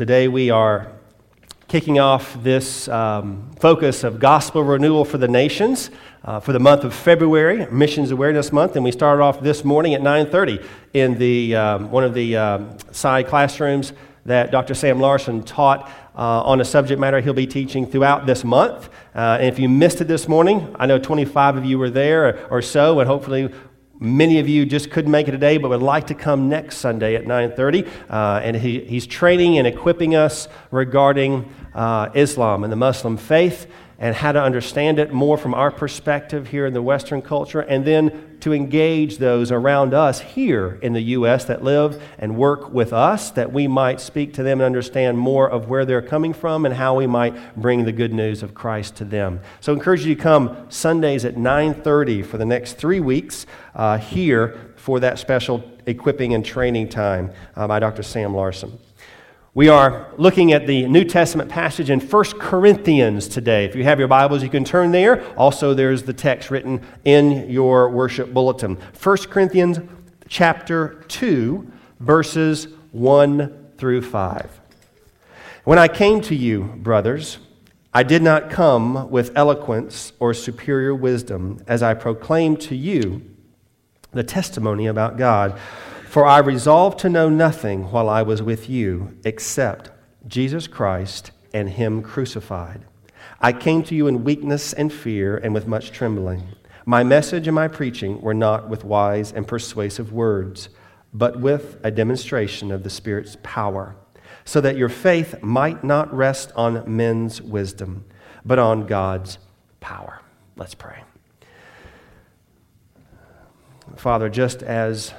Today we are kicking off this um, focus of gospel renewal for the nations uh, for the month of February, Missions Awareness Month, and we started off this morning at 9:30 in the um, one of the um, side classrooms that Dr. Sam Larson taught uh, on a subject matter he'll be teaching throughout this month. Uh, and if you missed it this morning, I know 25 of you were there or so, and hopefully Many of you just couldn't make it today, but would like to come next Sunday at 9:30. Uh, and he, he's training and equipping us regarding uh, Islam and the Muslim faith and how to understand it more from our perspective here in the Western culture, and then to engage those around us here in the U.S. that live and work with us, that we might speak to them and understand more of where they're coming from and how we might bring the good news of Christ to them. So, I encourage you to come Sundays at 9:30 for the next three weeks uh, here for that special equipping and training time uh, by Dr. Sam Larson. We are looking at the New Testament passage in 1 Corinthians today. If you have your Bibles, you can turn there. Also, there's the text written in your worship bulletin. 1 Corinthians chapter 2, verses 1 through 5. When I came to you, brothers, I did not come with eloquence or superior wisdom as I proclaimed to you the testimony about God. For I resolved to know nothing while I was with you except Jesus Christ and Him crucified. I came to you in weakness and fear and with much trembling. My message and my preaching were not with wise and persuasive words, but with a demonstration of the Spirit's power, so that your faith might not rest on men's wisdom, but on God's power. Let's pray. Father, just as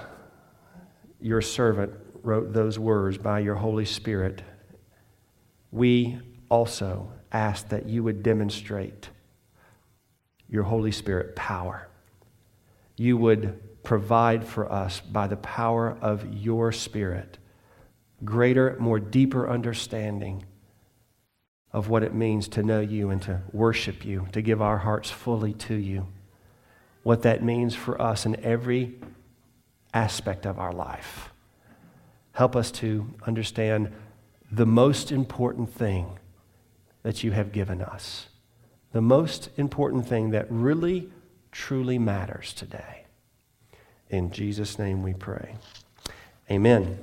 your servant wrote those words by your Holy Spirit, we also ask that you would demonstrate your Holy Spirit power. You would provide for us by the power of your Spirit greater, more deeper understanding of what it means to know you and to worship you, to give our hearts fully to you. What that means for us in every aspect of our life. Help us to understand the most important thing that you have given us, the most important thing that really, truly matters today. In Jesus' name we pray. Amen.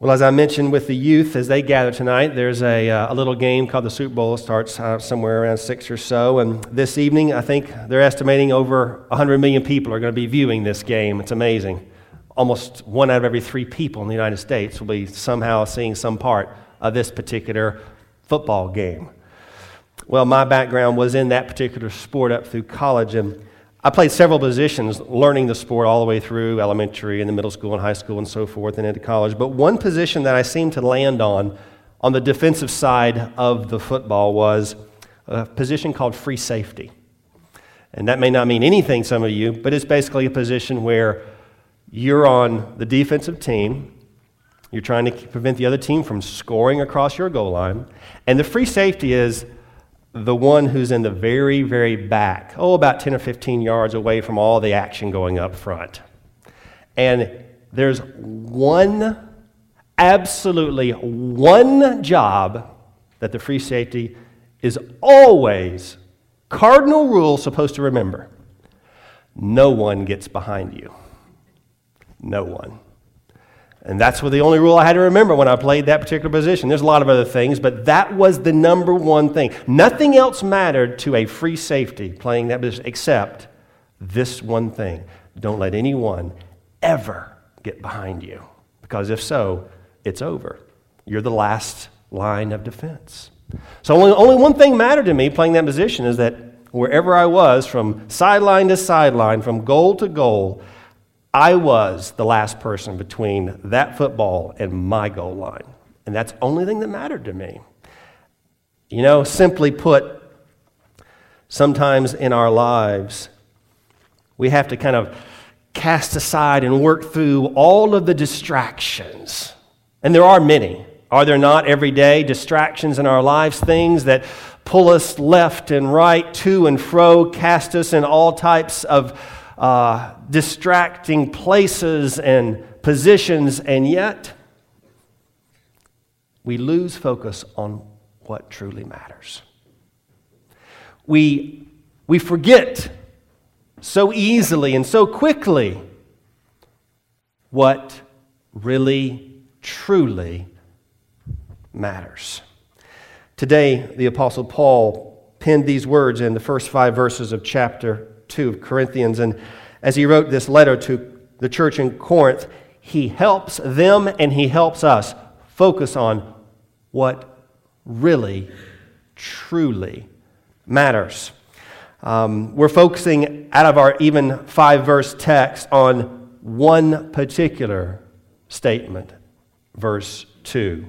Well, as I mentioned with the youth, as they gather tonight, there's a, uh, a little game called the Super Bowl. It starts uh, somewhere around six or so. And this evening, I think they're estimating over 100 million people are going to be viewing this game. It's amazing. Almost one out of every three people in the United States will be somehow seeing some part of this particular football game. Well, my background was in that particular sport up through college. And I played several positions learning the sport all the way through elementary and the middle school and high school and so forth and into college. But one position that I seemed to land on on the defensive side of the football was a position called free safety. And that may not mean anything, some of you, but it's basically a position where you're on the defensive team, you're trying to prevent the other team from scoring across your goal line, and the free safety is the one who's in the very, very back, oh, about 10 or 15 yards away from all the action going up front. And there's one, absolutely one job that the free safety is always, cardinal rule, supposed to remember no one gets behind you. No one. And that's the only rule I had to remember when I played that particular position. There's a lot of other things, but that was the number one thing. Nothing else mattered to a free safety playing that position except this one thing. Don't let anyone ever get behind you. Because if so, it's over. You're the last line of defense. So only, only one thing mattered to me playing that position is that wherever I was, from sideline to sideline, from goal to goal, I was the last person between that football and my goal line. And that's the only thing that mattered to me. You know, simply put, sometimes in our lives, we have to kind of cast aside and work through all of the distractions. And there are many. Are there not every day distractions in our lives, things that pull us left and right, to and fro, cast us in all types of uh, distracting places and positions, and yet we lose focus on what truly matters. We, we forget so easily and so quickly what really, truly matters. Today, the Apostle Paul penned these words in the first five verses of chapter 2 of Corinthians. And as he wrote this letter to the church in Corinth, he helps them and he helps us focus on what really, truly matters. Um, we're focusing out of our even five verse text on one particular statement, verse 2.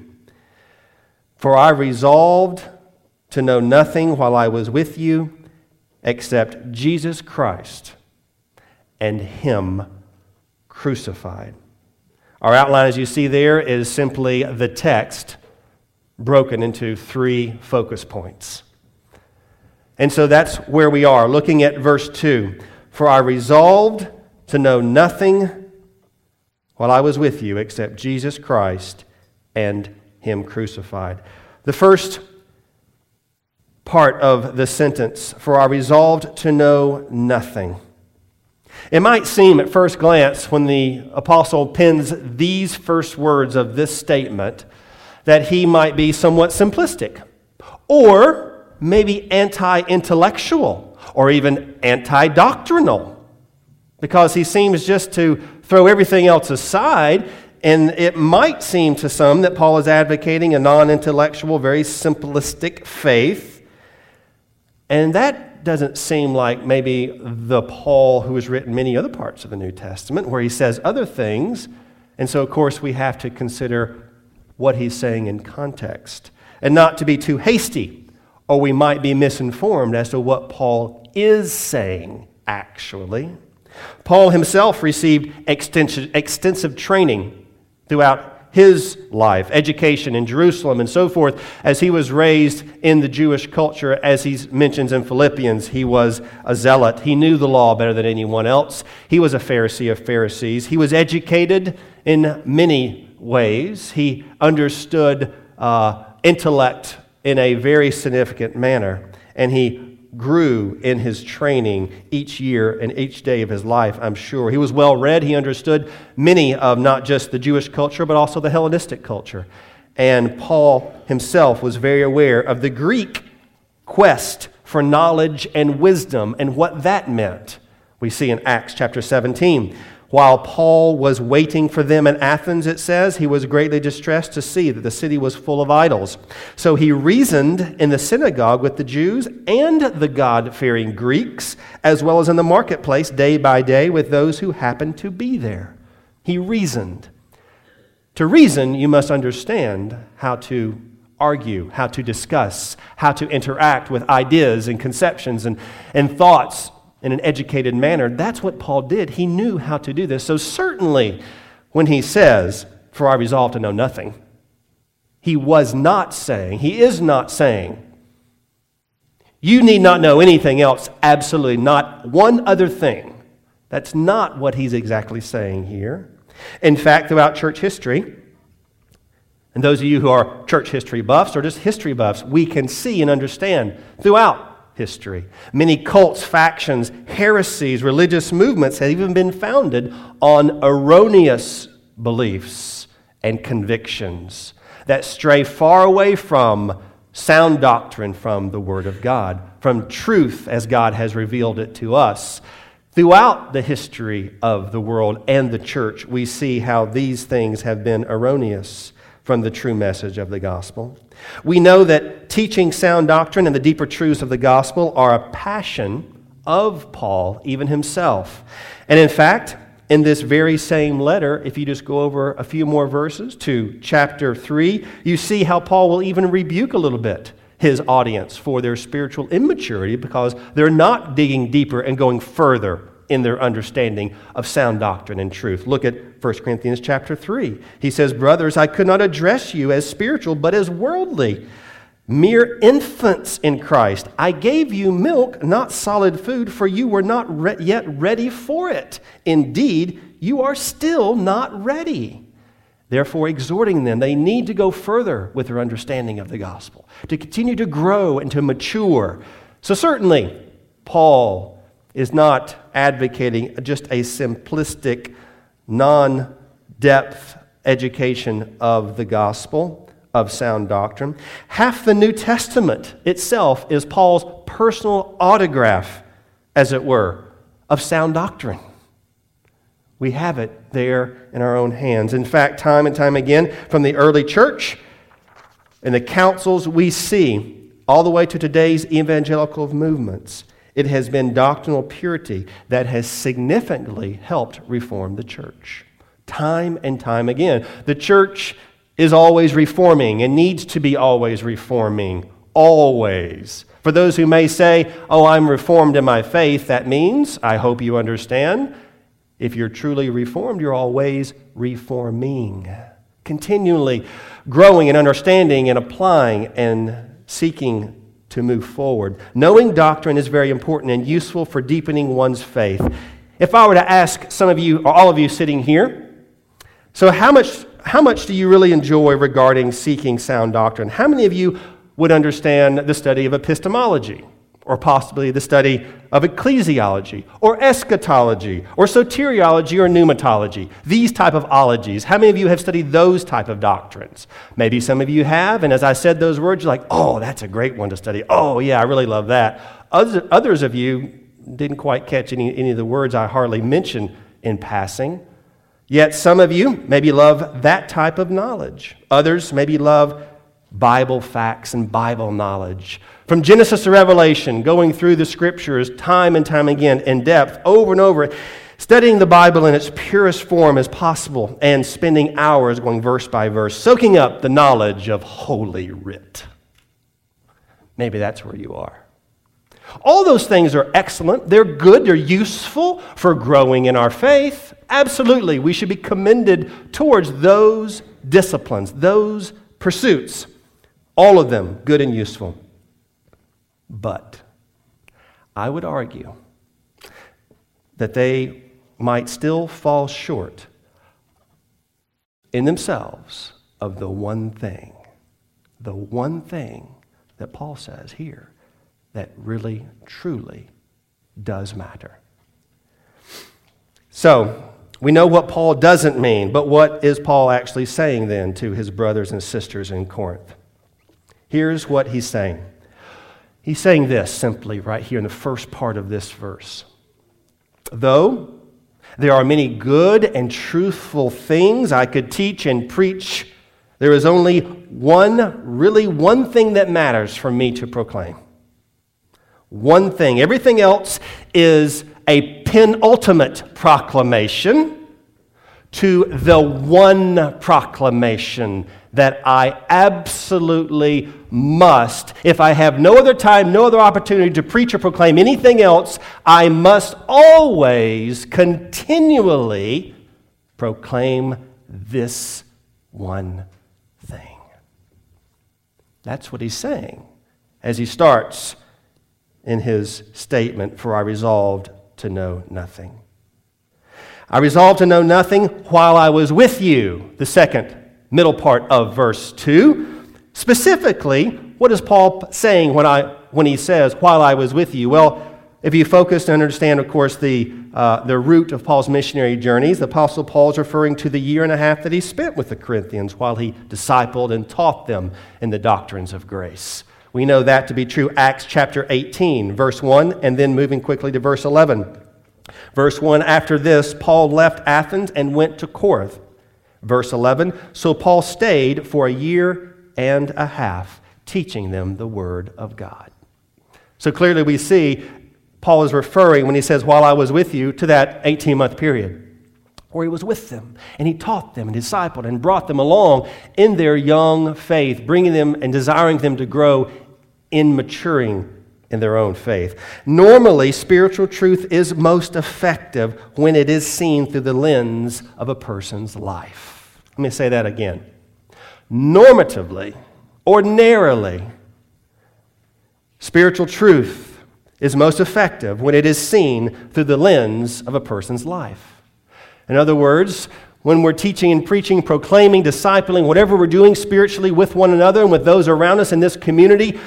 For I resolved to know nothing while I was with you except Jesus Christ and Him crucified. Our outline, as you see there, is simply the text broken into three focus points. And so that's where we are, looking at verse 2. For I resolved to know nothing while I was with you except Jesus Christ and Him crucified. The first part of the sentence, for I resolved to know nothing. It might seem at first glance, when the apostle pens these first words of this statement, that he might be somewhat simplistic or maybe anti intellectual or even anti doctrinal because he seems just to throw everything else aside. And it might seem to some that Paul is advocating a non intellectual, very simplistic faith. And that doesn't seem like maybe the Paul who has written many other parts of the New Testament, where he says other things. And so, of course, we have to consider what he's saying in context and not to be too hasty, or we might be misinformed as to what Paul is saying actually. Paul himself received extensive, training throughout his life, education in Jerusalem, and so forth, as he was raised in the Jewish culture, as he mentions in Philippians. He was a zealot. He knew the law better than anyone else. He was a Pharisee of Pharisees. He was educated in many ways. He understood uh, intellect in a very significant manner, and he grew in his training each year and each day of his life, I'm sure. He was well read. He understood many of not just the Jewish culture, but also the Hellenistic culture. And Paul himself was very aware of the Greek quest for knowledge and wisdom and what that meant. We see in Acts chapter 17 while Paul was waiting for them in Athens, it says, he was greatly distressed to see that the city was full of idols. So he reasoned in the synagogue with the Jews and the God fearing Greeks, as well as in the marketplace day by day with those who happened to be there. He reasoned. To reason, you must understand how to argue, how to discuss, how to interact with ideas and conceptions and, and thoughts in an educated manner. That's what Paul did. He knew how to do this. So, certainly, when he says, For I resolve to know nothing, he was not saying, he is not saying, you need not know anything else, absolutely not one other thing. That's not what he's exactly saying here. In fact, throughout church history, and those of you who are church history buffs or just history buffs, we can see and understand throughout history. Many cults, factions, heresies, religious movements have even been founded on erroneous beliefs and convictions that stray far away from sound doctrine from the Word of God, from truth as God has revealed it to us. Throughout the history of the world and the church, we see how these things have been erroneous from the true message of the gospel. We know that teaching sound doctrine and the deeper truths of the gospel are a passion of Paul, even himself. And in fact, in this very same letter, if you just go over a few more verses to chapter 3, you see how Paul will even rebuke a little bit his audience for their spiritual immaturity because they're not digging deeper and going further in their understanding of sound doctrine and truth. Look at 1 Corinthians chapter 3. He says, Brothers, I could not address you as spiritual, but as worldly, mere infants in Christ. I gave you milk, not solid food, for you were not re- yet ready for it. Indeed, you are still not ready. therefore exhorting them they need to go further with their understanding of the gospel, to continue to grow and to mature. So, certainly, Paul is not advocating just a simplistic, non depth education of the gospel, of sound doctrine. Half the New Testament itself is Paul's personal autograph, as it were, of sound doctrine. We have it there in our own hands. In fact, time and time again, from the early church and the councils we see, all the way to today's evangelical movements, it has been doctrinal purity that has significantly helped reform the church. Time and time again. The church is always reforming and needs to be always reforming. Always. For those who may say, Oh, I'm reformed in my faith, that means, I hope you understand, if you're truly reformed, you're always reforming, continually growing and understanding and applying and seeking to move forward. Knowing doctrine is very important and useful for deepening one's faith. If I were to ask some of you, or all of you sitting here, so how much, how much do you really enjoy regarding seeking sound doctrine? How many of you would understand the study of epistemology? Or possibly the study of ecclesiology or eschatology or soteriology or pneumatology these type of ologies. How many of you have studied those type of doctrines? Maybe some of you have and as i said those words you're like oh that's a great one to study. Oh yeah i really love that. Others, of you didn't quite catch any, any of the words i hardly mentioned in passing. Yet some of you maybe love that type of knowledge. Others maybe love bible facts and bible knowledge from Genesis to Revelation, going through the scriptures time and time again in depth, over and over, studying the Bible in its purest form as possible, and spending hours going verse by verse, soaking up the knowledge of Holy Writ. Maybe that's where you are. All those things are excellent. They're good. They're useful for growing in our faith. Absolutely. We should be commended towards those disciplines, those pursuits. All of them good and useful. But I would argue that they might still fall short in themselves of the one thing, the one thing that Paul says here that really, truly does matter. So, we know what Paul doesn't mean, but what is Paul actually saying then to his brothers and sisters in Corinth? Here's what he's saying. He's saying this simply right here in the first part of this verse. Though there are many good and truthful things I could teach and preach, there is only one, really one thing that matters for me to proclaim. One thing. Everything else is a penultimate proclamation to the one proclamation that I absolutely must. If I have no other time, no other opportunity to preach or proclaim anything else, I must always, continually proclaim this one thing. That's what he's saying as he starts in his statement, For I resolved to know nothing. I resolved to know nothing while I was with you, the second middle part of verse 2. Specifically, what is Paul saying when, I, when he says, while I was with you? Well, if you focus and understand, of course, the, uh, the root of Paul's missionary journeys, the Apostle Paul is referring to the year and a half that he spent with the Corinthians while he discipled and taught them in the doctrines of grace. We know that to be true. Acts chapter 18, verse 1, and then moving quickly to verse 11. Verse 1 After this, Paul left Athens and went to Corinth. Verse 11 So Paul stayed for a year and a half, teaching them the word of God. So clearly, we see Paul is referring, when he says, While I was with you, to that 18 month period where he was with them and he taught them and discipled and brought them along in their young faith, bringing them and desiring them to grow in maturing in their own faith. Normally, spiritual truth is most effective when it is seen through the lens of a person's life. Let me say that again. Normatively, ordinarily, spiritual truth is most effective when it is seen through the lens of a person's life. In other words, when we're teaching and preaching, proclaiming, discipling, whatever we're doing spiritually with one another and with those around us in this community,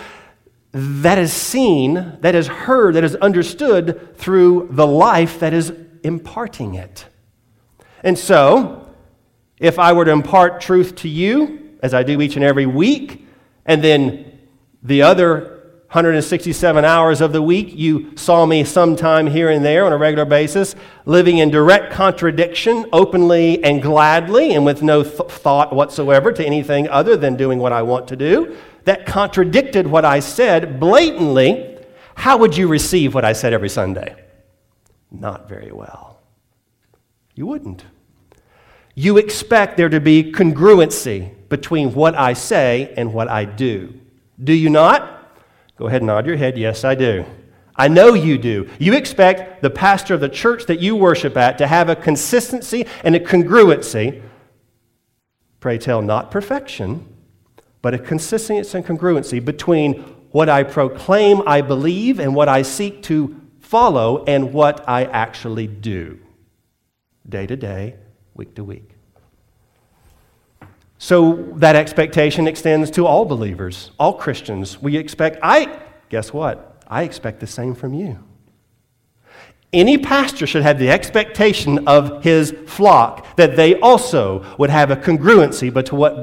that is seen, that is heard, that is understood through the life that is imparting it. And so, if I were to impart truth to you, as I do each and every week, and then the other 167 hours of the week, you saw me sometime here and there on a regular basis, living in direct contradiction, openly and gladly, and with no th- thought whatsoever to anything other than doing what I want to do, that contradicted what I said blatantly, how would you receive what I said every Sunday? Not very well. You wouldn't. You expect there to be congruency between what I say and what I do. Do you not? Go ahead and nod your head. Yes, I do. I know you do. You expect the pastor of the church that you worship at to have a consistency and a congruency. Pray tell, not perfection, but a consistency and congruency between what I proclaim I believe and what I seek to follow and what I actually do, day to day, week to week. So that expectation extends to all believers, all Christians. We expect, I, guess what? I expect the same from you. Any pastor should have the expectation of his flock that they also would have a congruency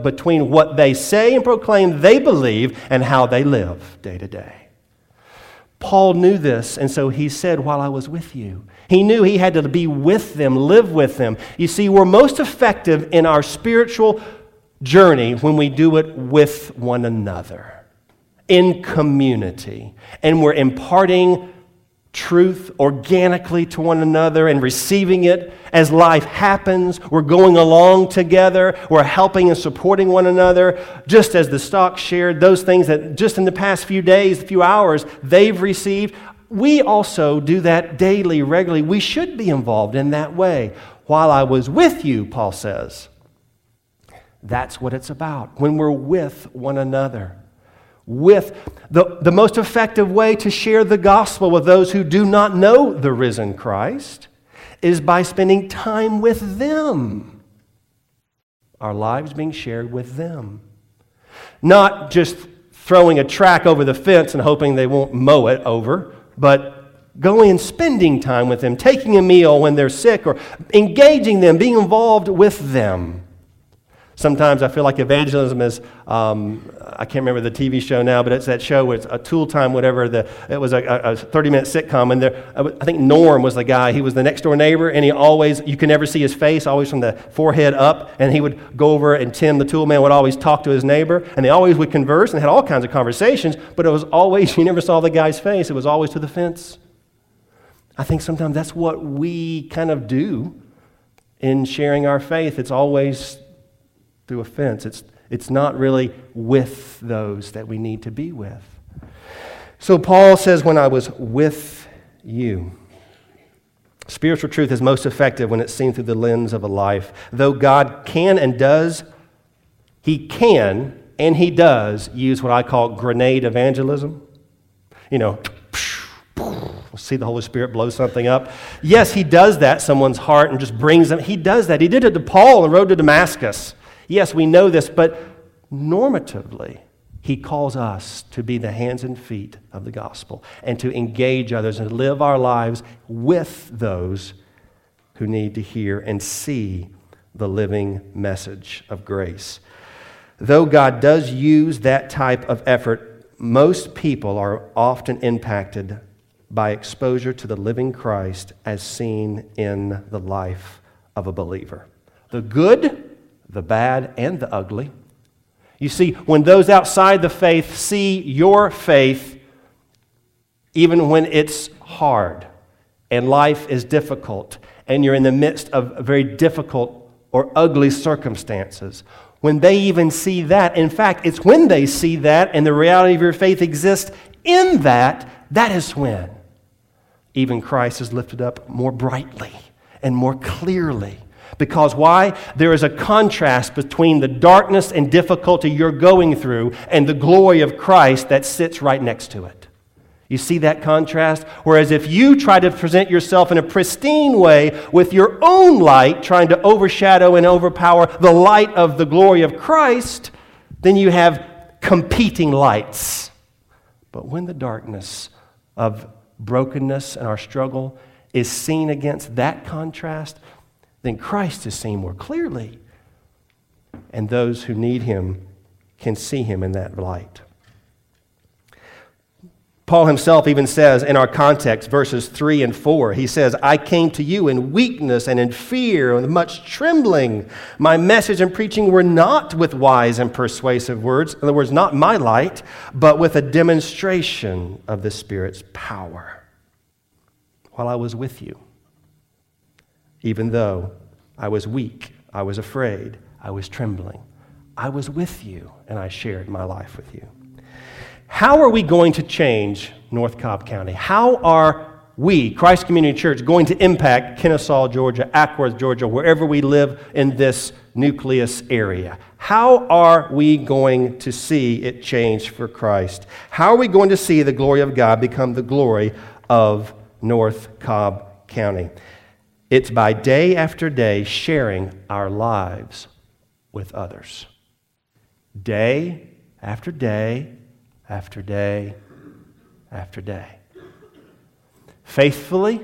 between what they say and proclaim they believe and how they live day to day. Paul knew this, and so he said, While I was with you. He knew he had to be with them, live with them. You see, we're most effective in our spiritual journey when we do it with one another, in community, and we're imparting truth organically to one another and receiving it as life happens. We're going along together. We're helping and supporting one another. Just as the stock shared those things that just in the past few days, a few hours, they've received. We also do that daily, regularly. We should be involved in that way. While I was with you, Paul says. That's what it's about. When we're with one another with the, the most effective way to share the gospel with those who do not know the risen Christ is by spending time with them. Our lives being shared with them. Not just throwing a tract over the fence and hoping they won't mow it over, but going and spending time with them, taking a meal when they're sick, or engaging them, being involved with them. Sometimes I feel like evangelism is, um, I can't remember the TV show now, but it's that show where it's a tool time, whatever. The, it was a, a 30 minute sitcom. And there, I think Norm was the guy. He was the next door neighbor, and he always, you can never see his face, always from the forehead up. And he would go over, and Tim, the tool man, would always talk to his neighbor. And they always would converse and had all kinds of conversations, but it was always, you never saw the guy's face. It was always to the fence. I think sometimes that's what we kind of do in sharing our faith. It's always through offense. It's, it's not really with those that we need to be with. So Paul says, When I was with you. Spiritual truth is most effective when it's seen through the lens of a life. Though God can and does, He can and He does use what I call grenade evangelism. You know, see the Holy Spirit blow something up. Yes, He does that, someone's heart, and just brings them. He does that. He did it to Paul on the road to Damascus. Yes, we know this, but normatively, he calls us to be the hands and feet of the gospel and to engage others and live our lives with those who need to hear and see the living message of grace. Though God does use that type of effort, most people are often impacted by exposure to the living Christ as seen in the life of a believer. The good the bad and the ugly. You see, when those outside the faith see your faith, even when it's hard and life is difficult and you're in the midst of very difficult or ugly circumstances, when they even see that, in fact, it's when they see that and the reality of your faith exists in that, that is when even Christ is lifted up more brightly and more clearly because why? There is a contrast between the darkness and difficulty you're going through and the glory of Christ that sits right next to it. You see that contrast? Whereas if you try to present yourself in a pristine way with your own light, trying to overshadow and overpower the light of the glory of Christ, then you have competing lights. But when the darkness of brokenness and our struggle is seen against that contrast, then Christ is seen more clearly. And those who need him can see him in that light. Paul himself even says in our context, verses 3 and 4, he says, I came to you in weakness and in fear and much trembling. My message and preaching were not with wise and persuasive words, in other words, not my light, but with a demonstration of the Spirit's power. While I was with you, even though I was weak, I was afraid, I was trembling, I was with you, and I shared my life with you. How are we going to change North Cobb County? How are we, Christ Community Church, going to impact Kennesaw, Georgia, Acworth, Georgia, wherever we live in this nucleus area? How are we going to see it change for Christ? How are we going to see the glory of God become the glory of North Cobb County? It's by day after day sharing our lives with others. Day after day after day after day. Faithfully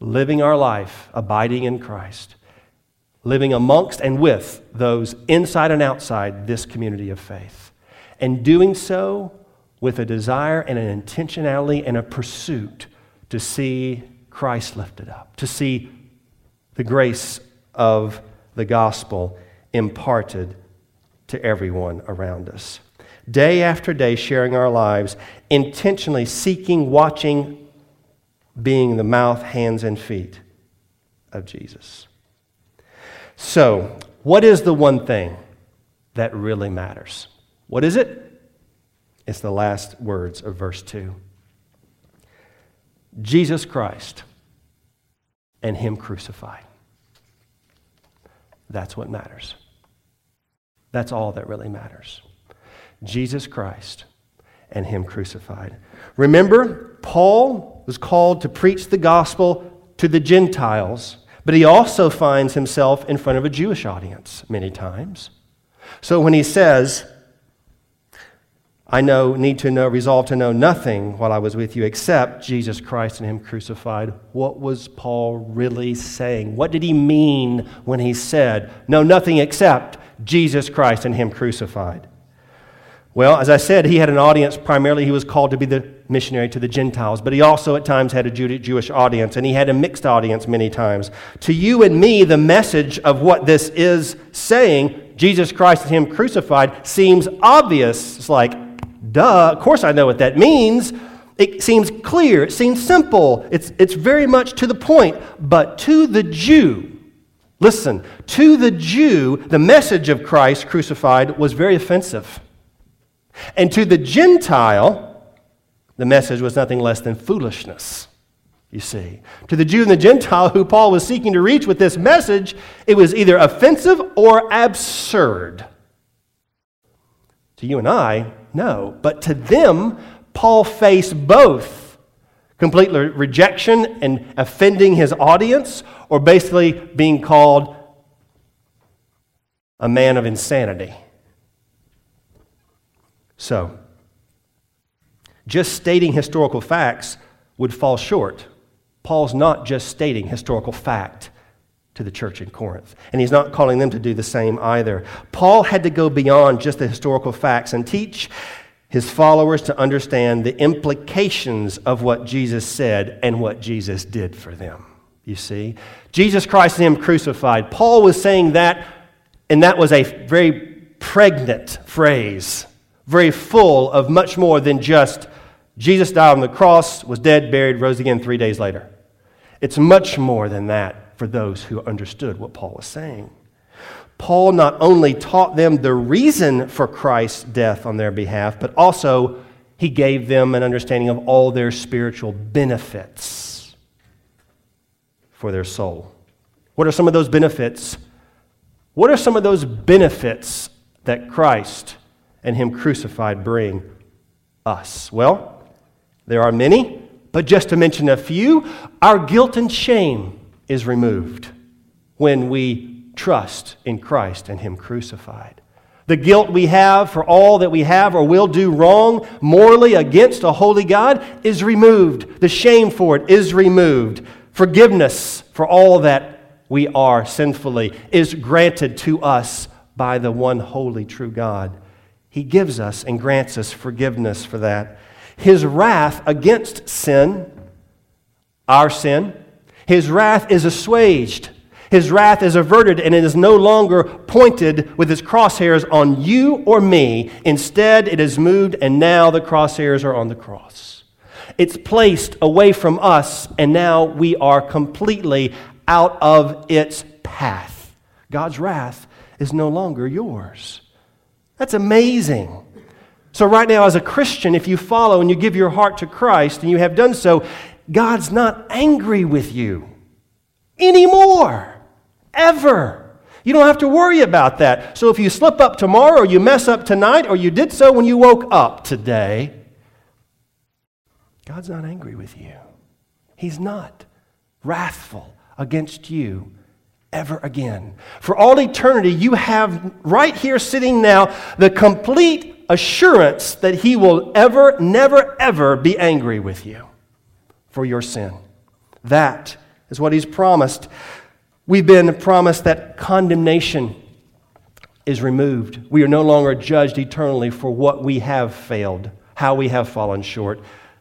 living our life, abiding in Christ, living amongst and with those inside and outside this community of faith, and doing so with a desire and an intentionality and a pursuit to see Christ lifted up, to see the grace of the gospel imparted to everyone around us day after day, sharing our lives, intentionally seeking, watching, being the mouth, hands, and feet of Jesus. So, what is the one thing that really matters? What is it? It's the last words of verse 2 Jesus Christ and Him crucified. That's what matters. That's all that really matters. Jesus Christ and Him crucified. Remember, Paul was called to preach the gospel to the Gentiles, but he also finds himself in front of a Jewish audience many times. So when he says, I know, need to know, resolve to know nothing while I was with you except Jesus Christ and Him crucified. What was Paul really saying? What did he mean when he said, Know nothing except Jesus Christ and Him crucified? Well, as I said, he had an audience primarily, he was called to be the missionary to the Gentiles, but he also at times had a Jewish audience, and he had a mixed audience many times. To you and me, the message of what this is saying, Jesus Christ and Him crucified, seems obvious. It's like, duh, of course I know what that means. It seems clear, it seems simple, it's, it's very much to the point. But to the Jew, listen, to the Jew, the message of Christ crucified was very offensive. And to the Gentile, the message was nothing less than foolishness, you see. To the Jew and the Gentile who Paul was seeking to reach with this message, it was either offensive or absurd. To you and I, no. But to them, Paul faced both complete rejection and offending his audience, or basically being called a man of insanity. So, just stating historical facts would fall short. Paul's not just stating historical fact to the church in Corinth, and he's not calling them to do the same either. Paul had to go beyond just the historical facts and teach his followers to understand the implications of what Jesus said and what Jesus did for them. You see? Jesus Christ and Him crucified. Paul was saying that, and that was a very pregnant phrase very full of much more than just Jesus died on the cross, was dead, buried, rose again three days later. It's much more than that for those who understood what Paul was saying. Paul not only taught them the reason for Christ's death on their behalf, but also he gave them an understanding of all their spiritual benefits for their soul. What are some of those benefits? What are some of those benefits that Christ and Him crucified bring us? Well, There are many, but just to mention a few, our guilt and shame is removed when we trust in Christ and Him crucified. The guilt we have for all that we have or will do wrong morally against a holy God is removed. The shame for it is removed. Forgiveness for all that we are sinfully is granted to us by the one holy true God. He gives us and grants us forgiveness for that. His wrath against sin, our sin, his wrath is assuaged. His wrath is averted and it is no longer pointed with his crosshairs on you or me. Instead, it is moved and now the crosshairs are on the cross. It's placed away from us and now we are completely out of its path. God's wrath is no longer yours. That's amazing. So, right now, as a Christian, if you follow and you give your heart to Christ and you have done so, God's not angry with you anymore, ever. You don't have to worry about that. So, if you slip up tomorrow or you mess up tonight or you did so when you woke up today, God's not angry with you. He's not wrathful against you ever again. For all eternity, you have right here sitting now the complete assurance that He will ever, never, ever be angry with you for your sin. That is what He's promised. We've been promised that condemnation is removed. We are no longer judged eternally for what we have failed, how we have fallen short.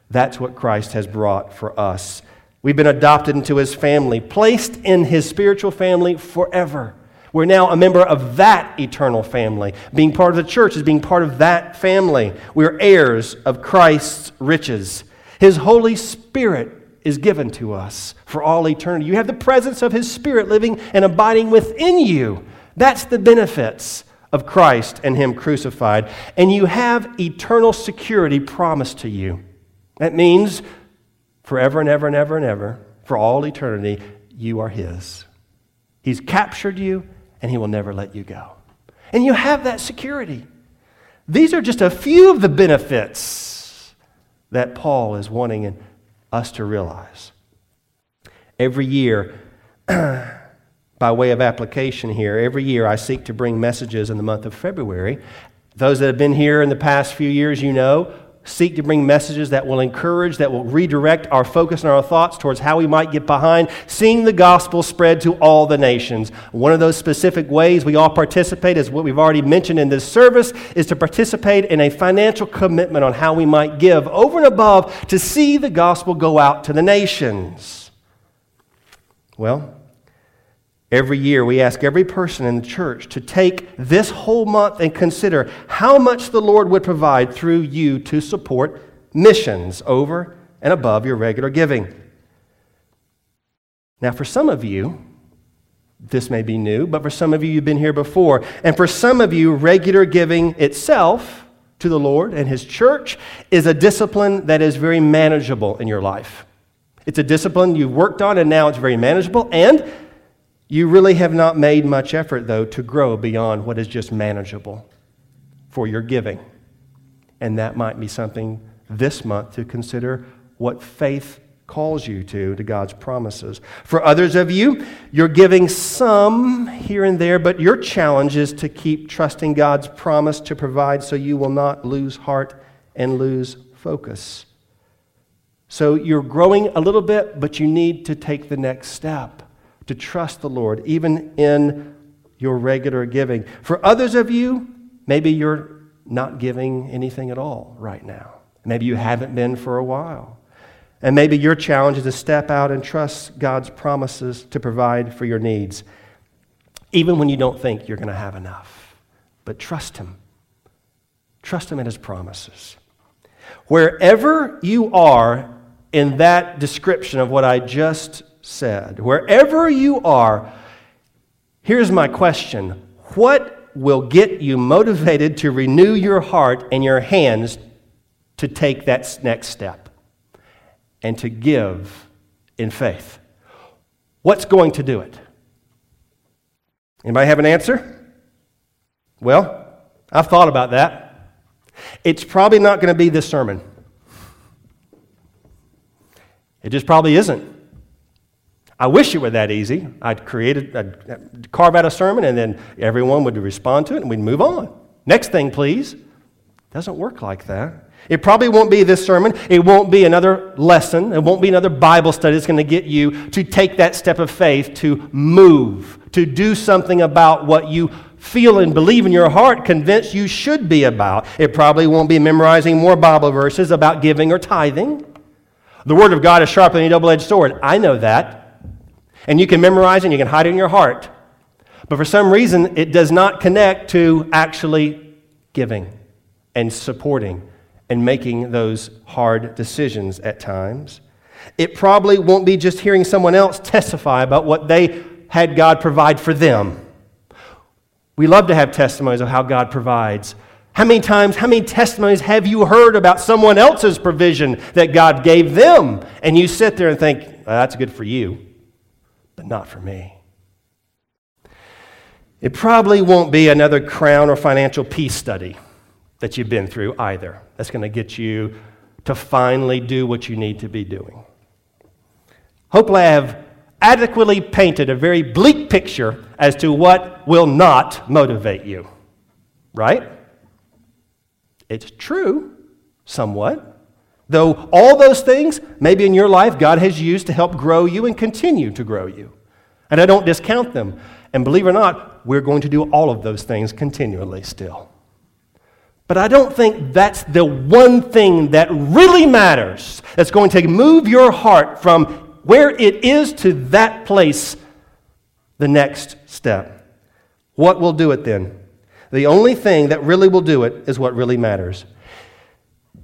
That's what Christ has brought for us. We've been adopted into his family, placed in his spiritual family forever. We're now a member of that eternal family. Being part of the church is being part of that family. We're heirs of Christ's riches. His Holy Spirit is given to us for all eternity. You have the presence of His Spirit living and abiding within you. That's the benefits of Christ and Him crucified. And you have eternal security promised to you. That means forever and ever and ever and ever, for all eternity, you are His. He's captured you, and He will never let you go. And you have that security. These are just a few of the benefits that Paul is wanting us to realize. Every year, by way of application here, every year I seek to bring messages in the month of February. Those that have been here in the past few years, you know, seek to bring messages that will encourage, that will redirect our focus and our thoughts towards how we might get behind seeing the gospel spread to all the nations. One of those specific ways we all participate, is what we've already mentioned in this service, is to participate in a financial commitment on how we might give over and above to see the gospel go out to the nations. Well, Every year, we ask every person in the church to take this whole month and consider how much the Lord would provide through you to support missions over and above your regular giving. Now, for some of you, this may be new, but for some of you, you've been here before. And for some of you, regular giving itself to the Lord and His church is a discipline that is very manageable in your life. It's a discipline you've worked on, and now it's very manageable. And you really have not made much effort, though, to grow beyond what is just manageable for your giving. And that might be something this month to consider what faith calls you to, to God's promises. For others of you, you're giving some here and there, but your challenge is to keep trusting God's promise to provide so you will not lose heart and lose focus. So you're growing a little bit, but you need to take the next step to trust the Lord, even in your regular giving. For others of you, maybe you're not giving anything at all right now. Maybe you haven't been for a while. And maybe your challenge is to step out and trust God's promises to provide for your needs, even when you don't think you're going to have enough. But trust Him. Trust Him in His promises. Wherever you are in that description of what I just said. Wherever you are, here's my question What will get you motivated to renew your heart and your hands to take that next step and to give in faith? What's going to do it? Anybody have an answer? Well, I've thought about that. It's probably not going to be this sermon. It just probably isn't. I wish it were that easy. I'd create, a, I'd carve out a sermon, and then everyone would respond to it, and we'd move on. Next thing, please. Doesn't work like that. It probably won't be this sermon. It won't be another lesson. It won't be another Bible study that's going to get you to take that step of faith to move, to do something about what you feel and believe in your heart, convinced you should be about. It probably won't be memorizing more Bible verses about giving or tithing. The Word of God is sharper than a double edged sword. I know that. And you can memorize it and you can hide it in your heart. But for some reason, it does not connect to actually giving and supporting and making those hard decisions at times. It probably won't be just hearing someone else testify about what they had God provide for them. We love to have testimonies of how God provides. How many times, how many testimonies have you heard about someone else's provision that God gave them? And you sit there and think, that's good for you, but not for me. It probably won't be another crown or financial peace study that you've been through either. That's going to get you to finally do what you need to be doing. Hopefully, I have adequately painted a very bleak picture as to what will not motivate you. Right? It's true, somewhat. Though all those things, maybe in your life, God has used to help grow you and continue to grow you. And I don't discount them. And believe it or not, we're going to do all of those things continually still. But I don't think that's the one thing that really matters that's going to move your heart from where it is to that place the next step. What will do it then? The only thing that really will do it is what really matters.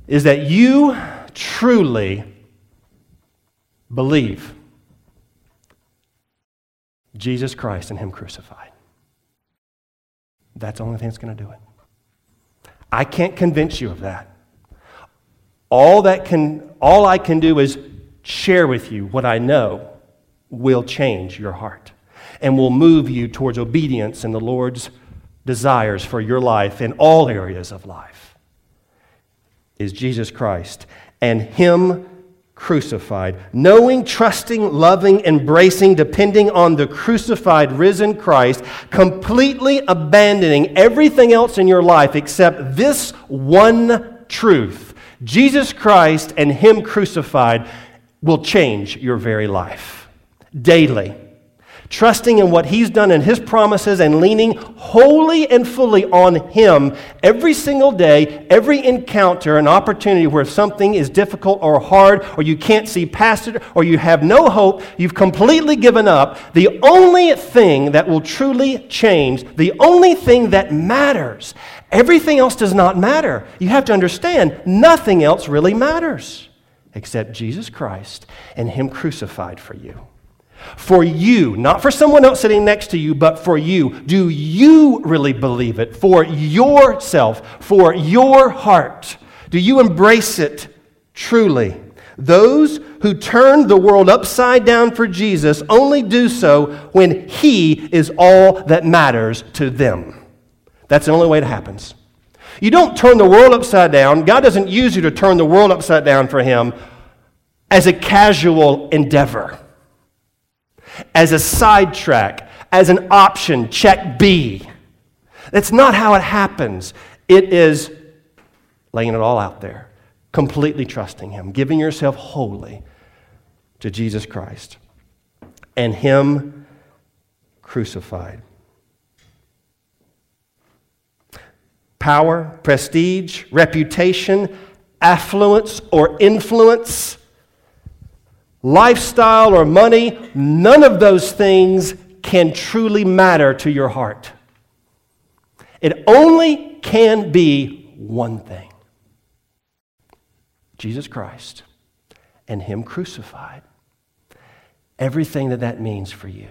Is that you truly believe Jesus Christ and Him crucified. That's the only thing that's going to do it. I can't convince you of that. All that can all I can do is share with you what I know will change your heart and will move you towards obedience in the Lord's desires for your life in all areas of life is Jesus Christ and Him crucified. Knowing, trusting, loving, embracing, depending on the crucified, risen Christ, completely abandoning everything else in your life except this one truth Jesus Christ and Him crucified will change your very life daily. Trusting in what He's done and His promises and leaning wholly and fully on Him every single day, every encounter, an opportunity where something is difficult or hard, or you can't see past it, or you have no hope, you've completely given up. The only thing that will truly change, the only thing that matters, everything else does not matter. You have to understand, nothing else really matters except Jesus Christ and Him crucified for you. For you, not for someone else sitting next to you, but for you. Do you really believe it? For yourself, for your heart. Do you embrace it truly? Those who turn the world upside down for Jesus only do so when He is all that matters to them. That's the only way it happens. You don't turn the world upside down. God doesn't use you to turn the world upside down for Him as a casual endeavor, as a sidetrack, as an option, check B. That's not how it happens. It is laying it all out there, completely trusting Him, giving yourself wholly to Jesus Christ and Him crucified. power, prestige, reputation, affluence, or influence, lifestyle, or money, none of those things can truly matter to your heart. It only can be one thing Jesus Christ and Him crucified. Everything that that means for you,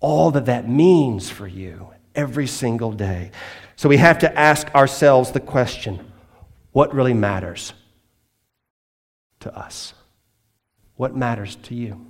all that that means for you every single day. So we have to ask ourselves the question what really matters to us? What matters to you?